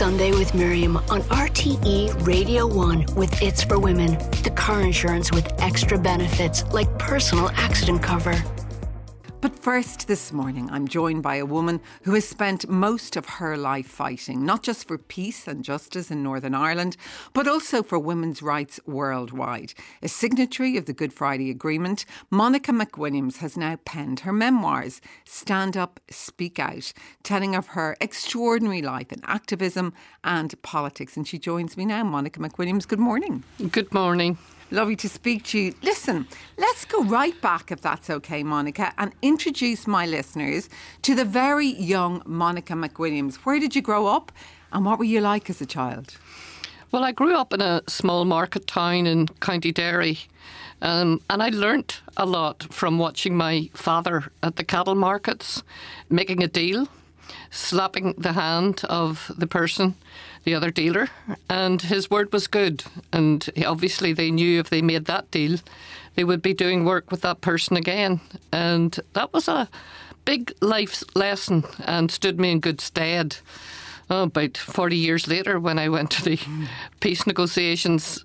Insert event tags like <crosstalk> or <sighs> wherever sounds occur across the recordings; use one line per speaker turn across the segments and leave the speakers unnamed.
Sunday with Miriam on RTE Radio 1 with It's for Women, the car insurance with extra benefits like personal accident cover.
But first, this morning, I'm joined by a woman who has spent most of her life fighting, not just for peace and justice in Northern Ireland, but also for women's rights worldwide. A signatory of the Good Friday Agreement, Monica McWilliams has now penned her memoirs, Stand Up, Speak Out, telling of her extraordinary life in activism and politics. And she joins me now, Monica McWilliams. Good morning.
Good morning.
Lovely to speak to you. Listen, let's go right back, if that's okay, Monica, and introduce my listeners to the very young Monica McWilliams. Where did you grow up and what were you like as a child?
Well, I grew up in a small market town in County Derry. Um, and I learnt a lot from watching my father at the cattle markets, making a deal, slapping the hand of the person the other dealer, and his word was good. And obviously, they knew if they made that deal, they would be doing work with that person again. And that was a big life lesson and stood me in good stead. Oh, about 40 years later, when I went to the peace negotiations,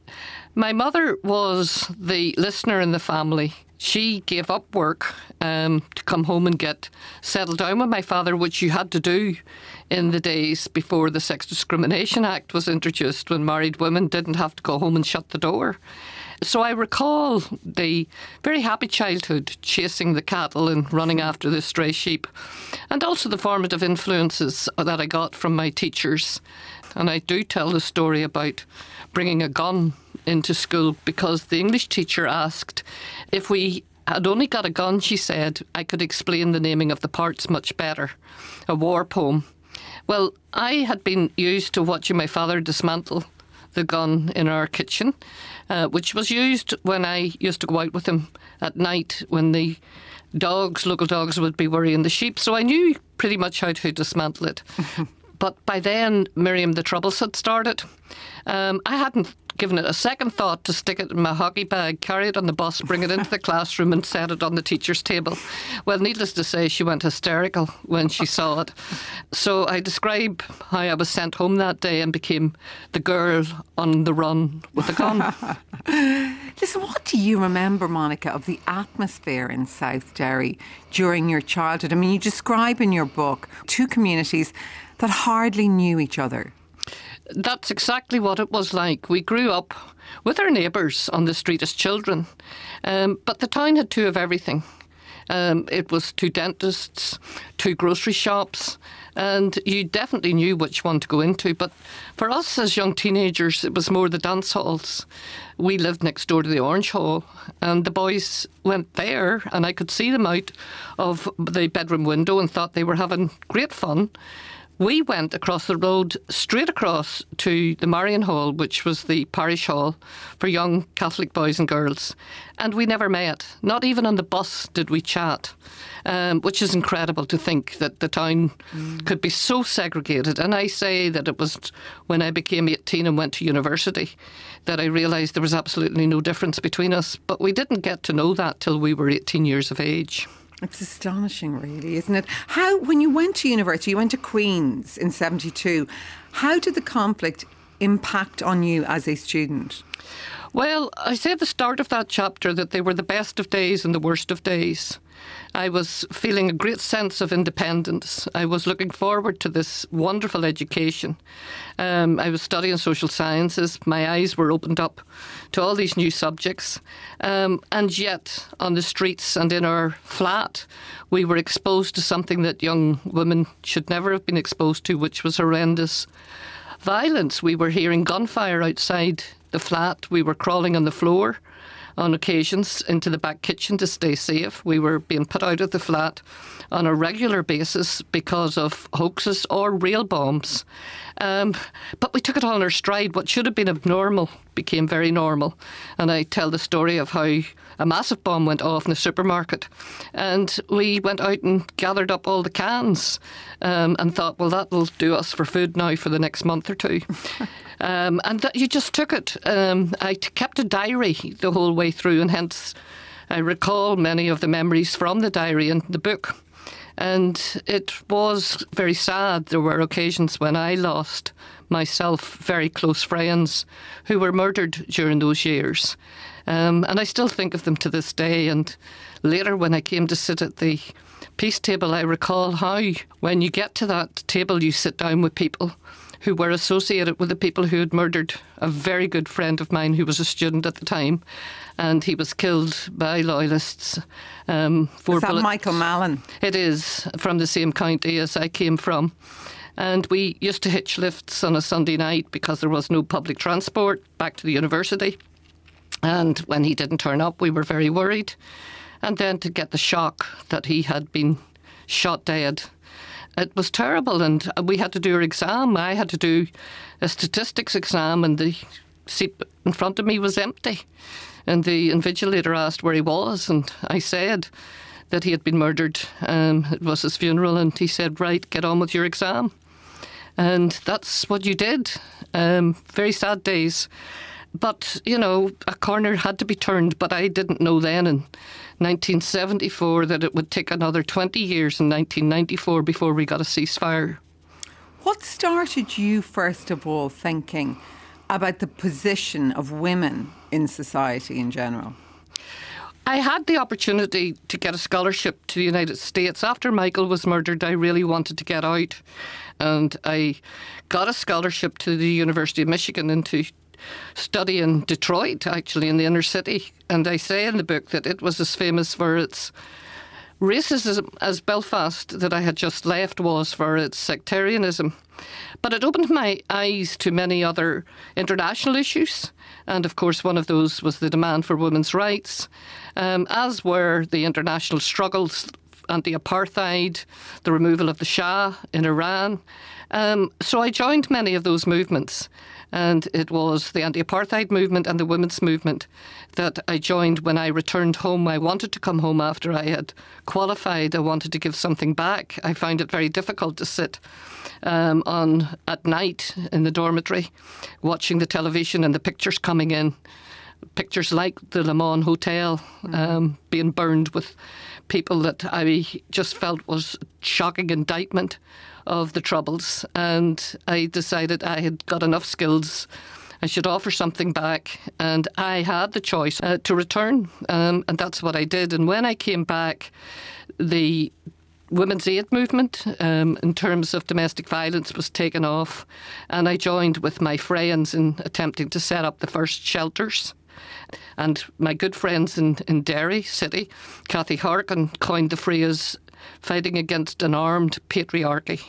my mother was the listener in the family. She gave up work um, to come home and get settled down with my father, which you had to do in the days before the Sex Discrimination Act was introduced, when married women didn't have to go home and shut the door. So I recall the very happy childhood chasing the cattle and running after the stray sheep, and also the formative influences that I got from my teachers. And I do tell the story about bringing a gun into school because the English teacher asked if we had only got a gun, she said, I could explain the naming of the parts much better. A war poem. Well, I had been used to watching my father dismantle the gun in our kitchen, uh, which was used when I used to go out with him at night when the dogs, local dogs, would be worrying the sheep. So I knew pretty much how to dismantle it. <laughs> but by then, Miriam, the troubles had started. Um, I hadn't given it a second thought to stick it in my hockey bag, carry it on the bus, bring it into the classroom, and set it on the teacher's table. Well, needless to say, she went hysterical when she saw it. So I describe how I was sent home that day and became the girl on the run with a gun. <laughs>
Listen, what do you remember, Monica, of the atmosphere in South Derry during your childhood? I mean, you describe in your book two communities that hardly knew each other.
That's exactly what it was like. We grew up with our neighbours on the street as children, um, but the town had two of everything. Um, it was two dentists, two grocery shops, and you definitely knew which one to go into. But for us as young teenagers, it was more the dance halls. We lived next door to the Orange Hall, and the boys went there, and I could see them out of the bedroom window and thought they were having great fun we went across the road straight across to the Marian Hall, which was the parish hall for young Catholic boys and girls. And we never met. Not even on the bus did we chat, um, which is incredible to think that the town mm. could be so segregated. And I say that it was when I became 18 and went to university that I realised there was absolutely no difference between us. But we didn't get to know that till we were 18 years of age.
It's astonishing, really, isn't it? How, when you went to university, you went to Queen's in 72, how did the conflict impact on you as a student?
Well, I say at the start of that chapter that they were the best of days and the worst of days. I was feeling a great sense of independence. I was looking forward to this wonderful education. Um, I was studying social sciences. My eyes were opened up to all these new subjects. Um, and yet, on the streets and in our flat, we were exposed to something that young women should never have been exposed to, which was horrendous violence. We were hearing gunfire outside the flat. We were crawling on the floor on occasions into the back kitchen to stay safe. We were being put out of the flat on a regular basis because of hoaxes or real bombs. Um, but we took it all in our stride. What should have been abnormal became very normal. And I tell the story of how a massive bomb went off in the supermarket. And we went out and gathered up all the cans um, and thought, well, that'll do us for food now for the next month or two. <laughs> Um, and that you just took it. Um, I kept a diary the whole way through, and hence I recall many of the memories from the diary and the book. And it was very sad. There were occasions when I lost myself very close friends who were murdered during those years. Um, and I still think of them to this day. And later, when I came to sit at the peace table, I recall how, when you get to that table, you sit down with people who were associated with the people who had murdered a very good friend of mine who was a student at the time. And he was killed by loyalists.
Um, is that Michael Mallon?
It is from the same county as I came from. And we used to hitch lifts on a Sunday night because there was no public transport back to the university. And when he didn't turn up, we were very worried. And then to get the shock that he had been shot dead. It was terrible, and we had to do our exam. I had to do a statistics exam, and the seat in front of me was empty. And the invigilator asked where he was, and I said that he had been murdered. Um, it was his funeral, and he said, Right, get on with your exam. And that's what you did. Um, very sad days. But, you know, a corner had to be turned, but I didn't know then in 1974 that it would take another 20 years in 1994 before we got a ceasefire.
What started you, first of all, thinking about the position of women in society in general?
I had the opportunity to get a scholarship to the United States. After Michael was murdered, I really wanted to get out. And I got a scholarship to the University of Michigan into study in Detroit, actually, in the inner city. And I say in the book that it was as famous for its racism as Belfast that I had just left was for its sectarianism. But it opened my eyes to many other international issues. And of course, one of those was the demand for women's rights, um, as were the international struggles anti apartheid, the removal of the Shah in Iran. Um, so I joined many of those movements and it was the anti apartheid movement and the women's movement that I joined when I returned home. I wanted to come home after I had qualified, I wanted to give something back. I found it very difficult to sit. Um, on at night in the dormitory, watching the television and the pictures coming in, pictures like the La Mon Hotel um, being burned with people that I just felt was shocking indictment of the Troubles, and I decided I had got enough skills. I should offer something back, and I had the choice uh, to return, um, and that's what I did. And when I came back, the women's aid movement um, in terms of domestic violence was taken off, and I joined with my friends in attempting to set up the first shelters. And my good friends in, in Derry City, Cathy Harkin, coined the phrase fighting against an armed patriarchy.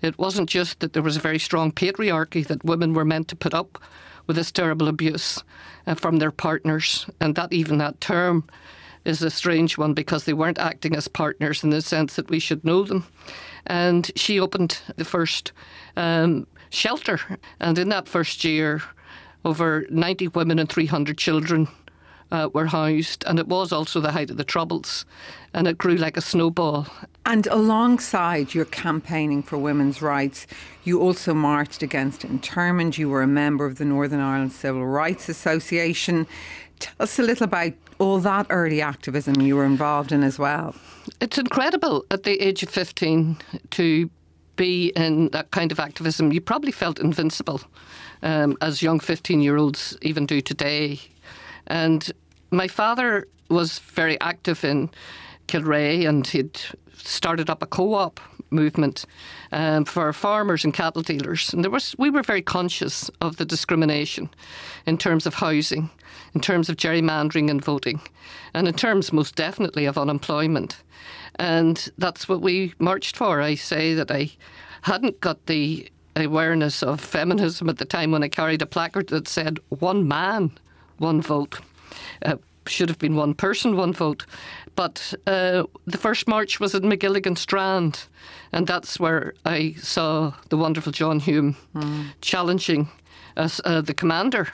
It wasn't just that there was a very strong patriarchy that women were meant to put up with this terrible abuse uh, from their partners, and that even that term is a strange one because they weren't acting as partners in the sense that we should know them. And she opened the first um, shelter, and in that first year, over 90 women and 300 children uh, were housed, and it was also the height of the Troubles, and it grew like a snowball.
And alongside your campaigning for women's rights, you also marched against internment. You were a member of the Northern Ireland Civil Rights Association. Tell us a little about all that early activism you were involved in as well.
It's incredible at the age of 15 to be in that kind of activism. You probably felt invincible um, as young 15 year olds even do today. And my father was very active in Kilrea and he'd started up a co op movement um, for farmers and cattle dealers. And there was, we were very conscious of the discrimination in terms of housing, in terms of gerrymandering and voting, and in terms most definitely of unemployment. And that's what we marched for. I say that I hadn't got the awareness of feminism at the time when I carried a placard that said, one man, one vote. Uh, should have been one person, one vote. But uh, the first march was at Magilligan Strand, and that's where I saw the wonderful John Hume mm. challenging us, uh, the commander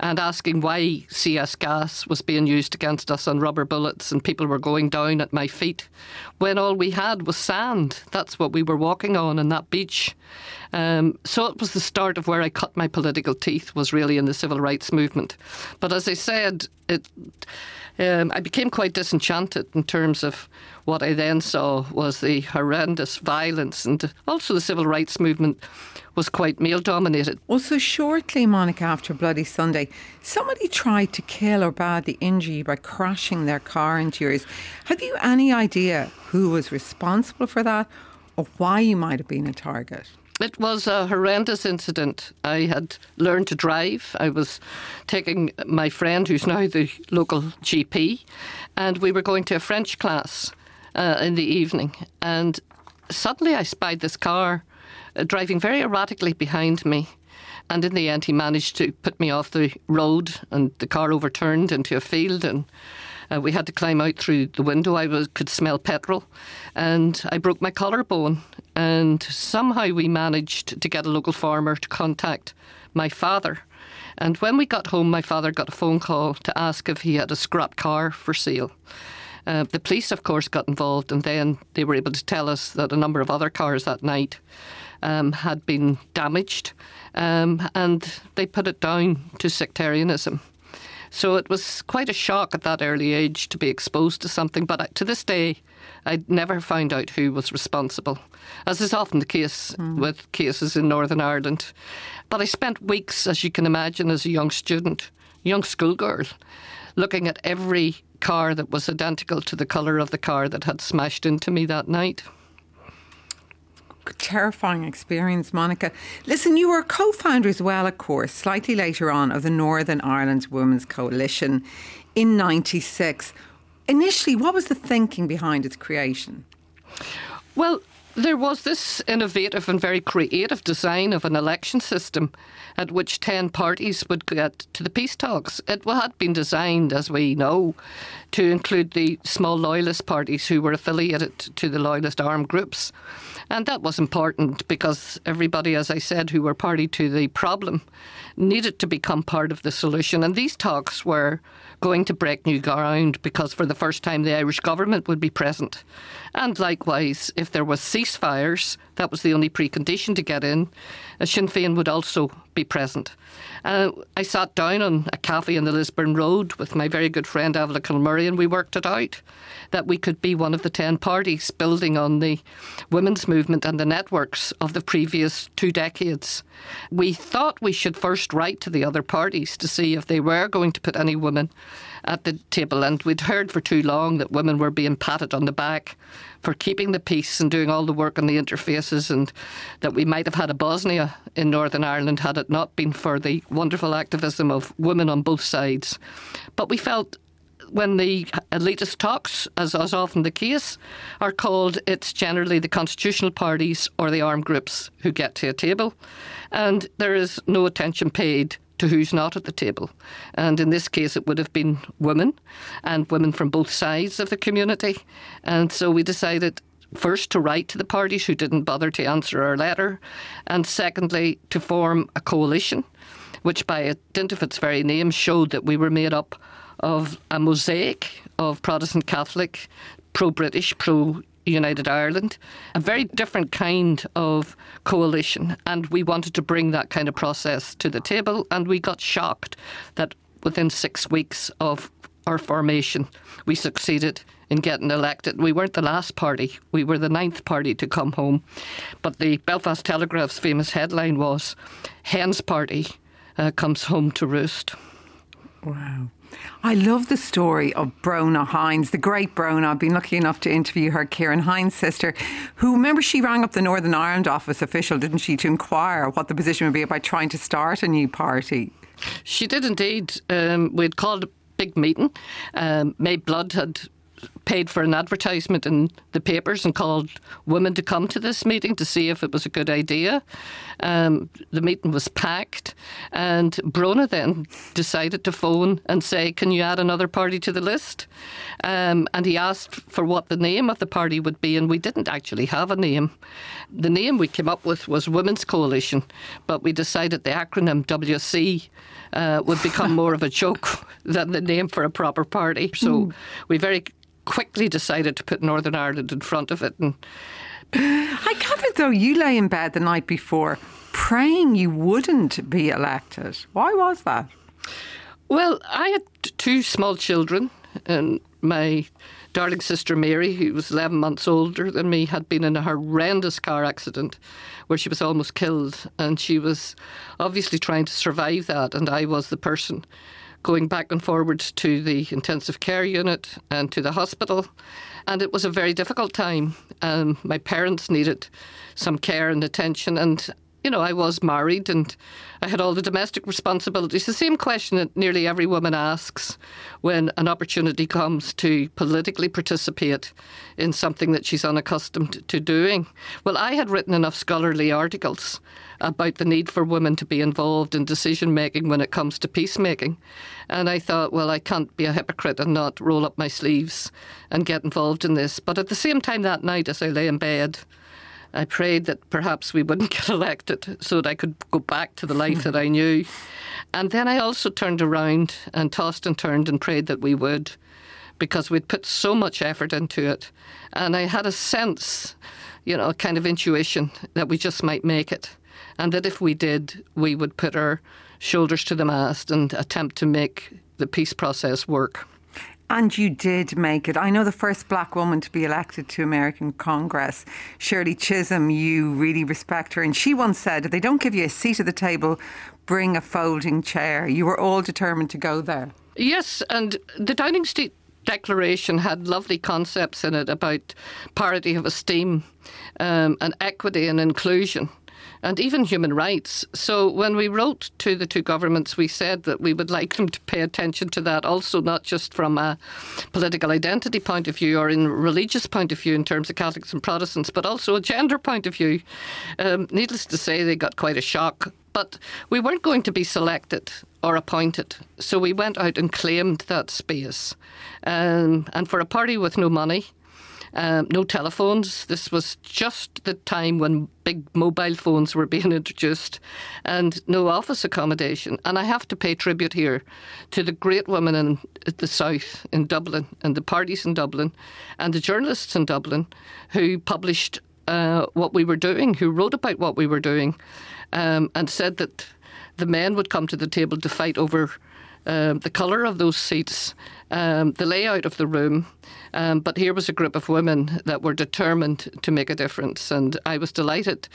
and asking why CS gas was being used against us on rubber bullets and people were going down at my feet when all we had was sand. That's what we were walking on on that beach. Um, so it was the start of where I cut my political teeth, was really in the civil rights movement. But as I said, it, um, I became quite disenchanted in terms of what I then saw was the horrendous violence and also the civil rights movement was quite male dominated.
Well, so shortly, Monica, after Bloody Sunday, somebody tried to kill or badly injure you by crashing their car into yours. Have you any idea who was responsible for that or why you might have been a target?
It was a horrendous incident. I had learned to drive. I was taking my friend, who's now the local GP, and we were going to a French class uh, in the evening. And suddenly I spied this car uh, driving very erratically behind me. And in the end, he managed to put me off the road, and the car overturned into a field. And uh, we had to climb out through the window. I was, could smell petrol, and I broke my collarbone. And somehow we managed to get a local farmer to contact my father. And when we got home, my father got a phone call to ask if he had a scrap car for sale. Uh, the police, of course, got involved, and then they were able to tell us that a number of other cars that night um, had been damaged, um, and they put it down to sectarianism. So it was quite a shock at that early age to be exposed to something. But to this day, I never found out who was responsible, as is often the case mm. with cases in Northern Ireland. But I spent weeks, as you can imagine, as a young student, young schoolgirl, looking at every car that was identical to the colour of the car that had smashed into me that night
terrifying experience, Monica. Listen, you were co founder as well, of course, slightly later on, of the Northern Ireland Women's Coalition in 96. Initially, what was the thinking behind its creation?
Well, there was this innovative and very creative design of an election system at which 10 parties would get to the peace talks. It had been designed, as we know, to include the small loyalist parties who were affiliated to the loyalist armed groups. And that was important because everybody, as I said, who were party to the problem needed to become part of the solution. And these talks were going to break new ground because for the first time the Irish government would be present. And likewise, if there was ceasefires, that was the only precondition to get in, uh, Sinn Féin would also be present. Uh, I sat down on a cafe in the Lisburn Road with my very good friend Avila Kilmurray and we worked it out that we could be one of the 10 parties building on the women's movement and the networks of the previous two decades. We thought we should first write to the other parties to see if they were going to put any women at the table. And we'd heard for too long that women were being patted on the back for keeping the peace and doing all the work on the interfaces, and that we might have had a Bosnia in Northern Ireland had it not been for the wonderful activism of women on both sides. But we felt when the elitist talks, as is often the case, are called, it's generally the constitutional parties or the armed groups who get to a table. And there is no attention paid to who's not at the table. And in this case, it would have been women and women from both sides of the community. And so we decided first to write to the parties who didn't bother to answer our letter, and secondly, to form a coalition, which by dint of its very name showed that we were made up of a mosaic of Protestant Catholic, pro British, pro United Ireland, a very different kind of coalition. And we wanted to bring that kind of process to the table. And we got shocked that within six weeks of our formation, we succeeded in getting elected. We weren't the last party, we were the ninth party to come home. But the Belfast Telegraph's famous headline was Hen's Party uh, comes home to roost.
Wow. I love the story of Bronagh Hinds, the great Bronagh. I've been lucky enough to interview her, Ciarán Hinds' sister, who remember she rang up the Northern Ireland office official, didn't she, to inquire what the position would be about trying to start a new party.
She did indeed. Um, we'd called a big meeting. Um, May Blood had paid for an advertisement in the papers and called women to come to this meeting to see if it was a good idea. Um, the meeting was packed, and Bronagh then decided to phone and say, Can you add another party to the list? Um, and he asked for what the name of the party would be, and we didn't actually have a name. The name we came up with was Women's Coalition, but we decided the acronym WC. Uh, would become <laughs> more of a joke than the name for a proper party. So mm. we very quickly decided to put Northern Ireland in front of it. And <sighs>
I gather, though, you lay in bed the night before praying you wouldn't be elected. Why was that?
Well, I had two small children, and my darling sister Mary, who was 11 months older than me, had been in a horrendous car accident where she was almost killed. And she was obviously trying to survive that. And I was the person going back and forward to the intensive care unit and to the hospital. And it was a very difficult time. Um, my parents needed some care and attention. And you know, I was married and I had all the domestic responsibilities. The same question that nearly every woman asks when an opportunity comes to politically participate in something that she's unaccustomed to doing. Well, I had written enough scholarly articles about the need for women to be involved in decision making when it comes to peacemaking. And I thought, well, I can't be a hypocrite and not roll up my sleeves and get involved in this. But at the same time, that night, as I lay in bed, I prayed that perhaps we wouldn't <laughs> get elected so that I could go back to the life that I knew. And then I also turned around and tossed and turned and prayed that we would because we'd put so much effort into it. And I had a sense, you know, a kind of intuition that we just might make it. And that if we did, we would put our shoulders to the mast and attempt to make the peace process work.
And you did make it. I know the first black woman to be elected to American Congress, Shirley Chisholm, you really respect her. And she once said, if they don't give you a seat at the table, bring a folding chair. You were all determined to go there.
Yes, and the Downing Street Declaration had lovely concepts in it about parity of esteem um, and equity and inclusion and even human rights. So when we wrote to the two governments, we said that we would like <laughs> them to pay attention to that also, not just from a political identity point of view or in religious point of view in terms of Catholics and Protestants, but also a gender point of view. Um, needless to say, they got quite a shock. But we weren't going to be selected or appointed. So we went out and claimed that space. Um, and for a party with no money, um, no telephones. This was just the time when big mobile phones were <laughs> being introduced and no office accommodation. And I have to pay tribute here to the great women in the South, in Dublin, and the parties in Dublin, and the journalists in Dublin who published uh, what we were doing, who wrote about what we were doing, um, and said that the men would come to the table to fight over um, the colour of those seats, um, the layout of the room. Um, but here was a group of women that were determined to make a difference. And I was delighted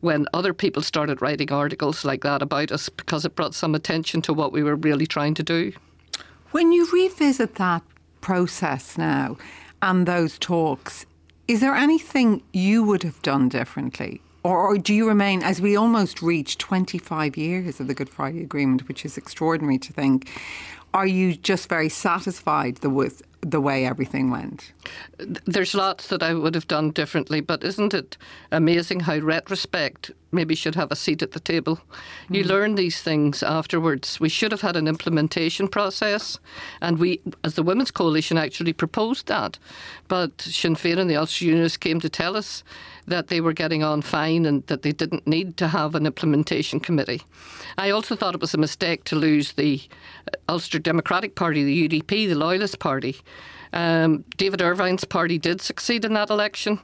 when other people started writing articles like that about us because it brought some attention to what we were really trying to do.
When you revisit that process now and those talks, is there anything you would have done differently? Or, or, do you remain, as we almost reach 25 years of the Good Friday Agreement, which is extraordinary to think, are you just very satisfied the, with the way everything went?
There's lots that I would have done differently, but isn't it amazing how retrospect maybe should have a seat at the table? You mm. learn these things afterwards. We should have had an implementation process, and we, as the Women's Coalition, actually proposed that. But Sinn Féin and the Ulster Unionists came to tell us that they were getting on fine and that they didn't need to have an implementation committee. I also thought it was a mistake to lose the Ulster Democratic Party, the UDP, the Loyalist Party. Um, David Ervine's party did succeed in that election,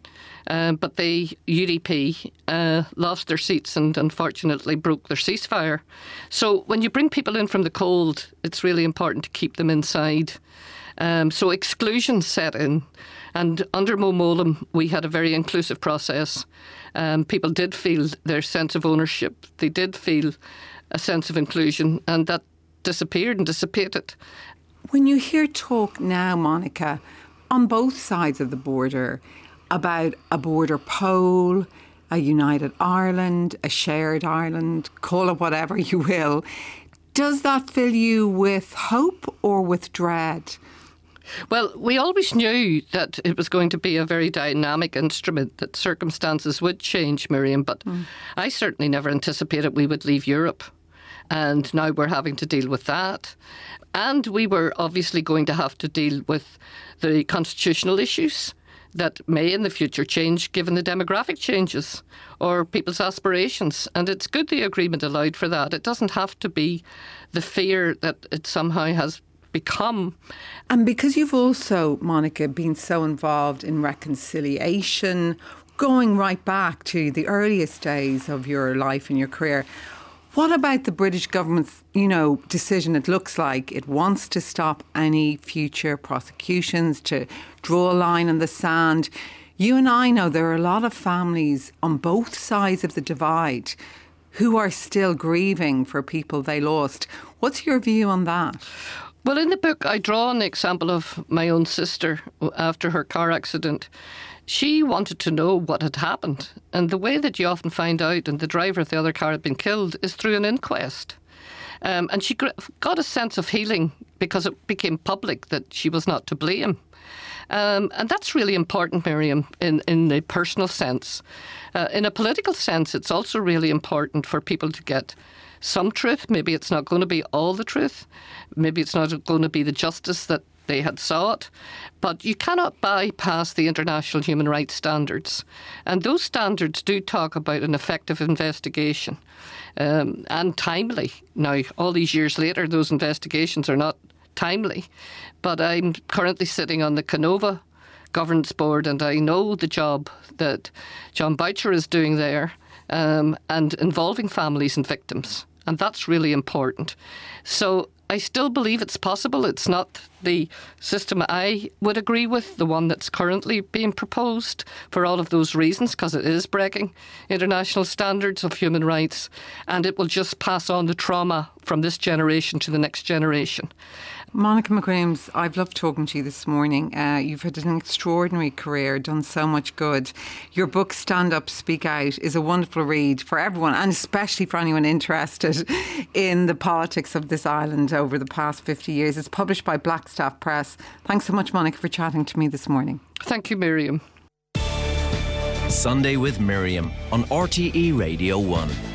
um, but the UDP uh, lost their seats and unfortunately broke their ceasefire. So when you bring people in from the cold, it's really important to keep them inside. Um, so exclusion set in. And under Mo Mowlam, we had a very inclusive process. Um, people did feel their sense of ownership. They did feel a sense of inclusion, and that disappeared and dissipated.
When you hear talk now, Monica, on both sides of the border about a border poll, a united Ireland, a shared Ireland, call it whatever you will, does that fill you with hope or with dread?
Well, we always knew that it was going to be a very dynamic instrument, that circumstances would change, Miriam, but mm. I certainly never anticipated we would leave Europe. And now we're having to deal with that. And we were obviously going to have to deal with the constitutional issues that may in the future change given the demographic changes or people's aspirations. And it's good the agreement allowed for that. It doesn't have to be the fear that it somehow has become.
And because you've also, Monica, been so involved in reconciliation, going right back to the earliest days of your life and your career, what about the British government's, you know, decision? It looks like it wants to stop any future prosecutions, to draw a line in the sand. You and I know there are a lot of families on both sides of the divide who are still grieving for people they lost. What's your view on that?
Well, in the book, I draw an example of my own sister after her car accident. She wanted to know what had happened, and the way that you often find out, and the driver of the other car had been killed, is through an inquest. Um, and she got a sense of healing because it became public that she was not to blame. Um, and that's really important, Miriam, in, in the personal sense. Uh, in a political sense, it's also really important for people to get some truth. Maybe it's not going to be all the truth. Maybe it's not going to be the justice that they had sought. But you cannot bypass the international human rights standards. And those standards do talk about an effective investigation um, and timely. Now, all these years later, those investigations are not timely. But I'm currently sitting on the Kenova governance board, and I know the job that Jon Boutcher is doing there um, and involving families and victims. And that's really important. So I still believe it's possible. It's not the system I would agree with, the one that's currently being proposed for all of those reasons, because it is breaking international standards of human rights, and it will just pass on the trauma from this generation to the next generation.
Monica McWilliams, I've loved talking to you this morning. Uh, you've had an extraordinary career, done so much good. Your book, Stand Up, Speak Out, is a wonderful read for everyone, and especially for anyone interested <laughs> in the politics of this island over the past 50 years. It's published by Blackstaff Press. Thanks so much, Monica, for chatting to me this morning.
Thank you, Miriam.
Sunday with Miriam on RTE Radio 1.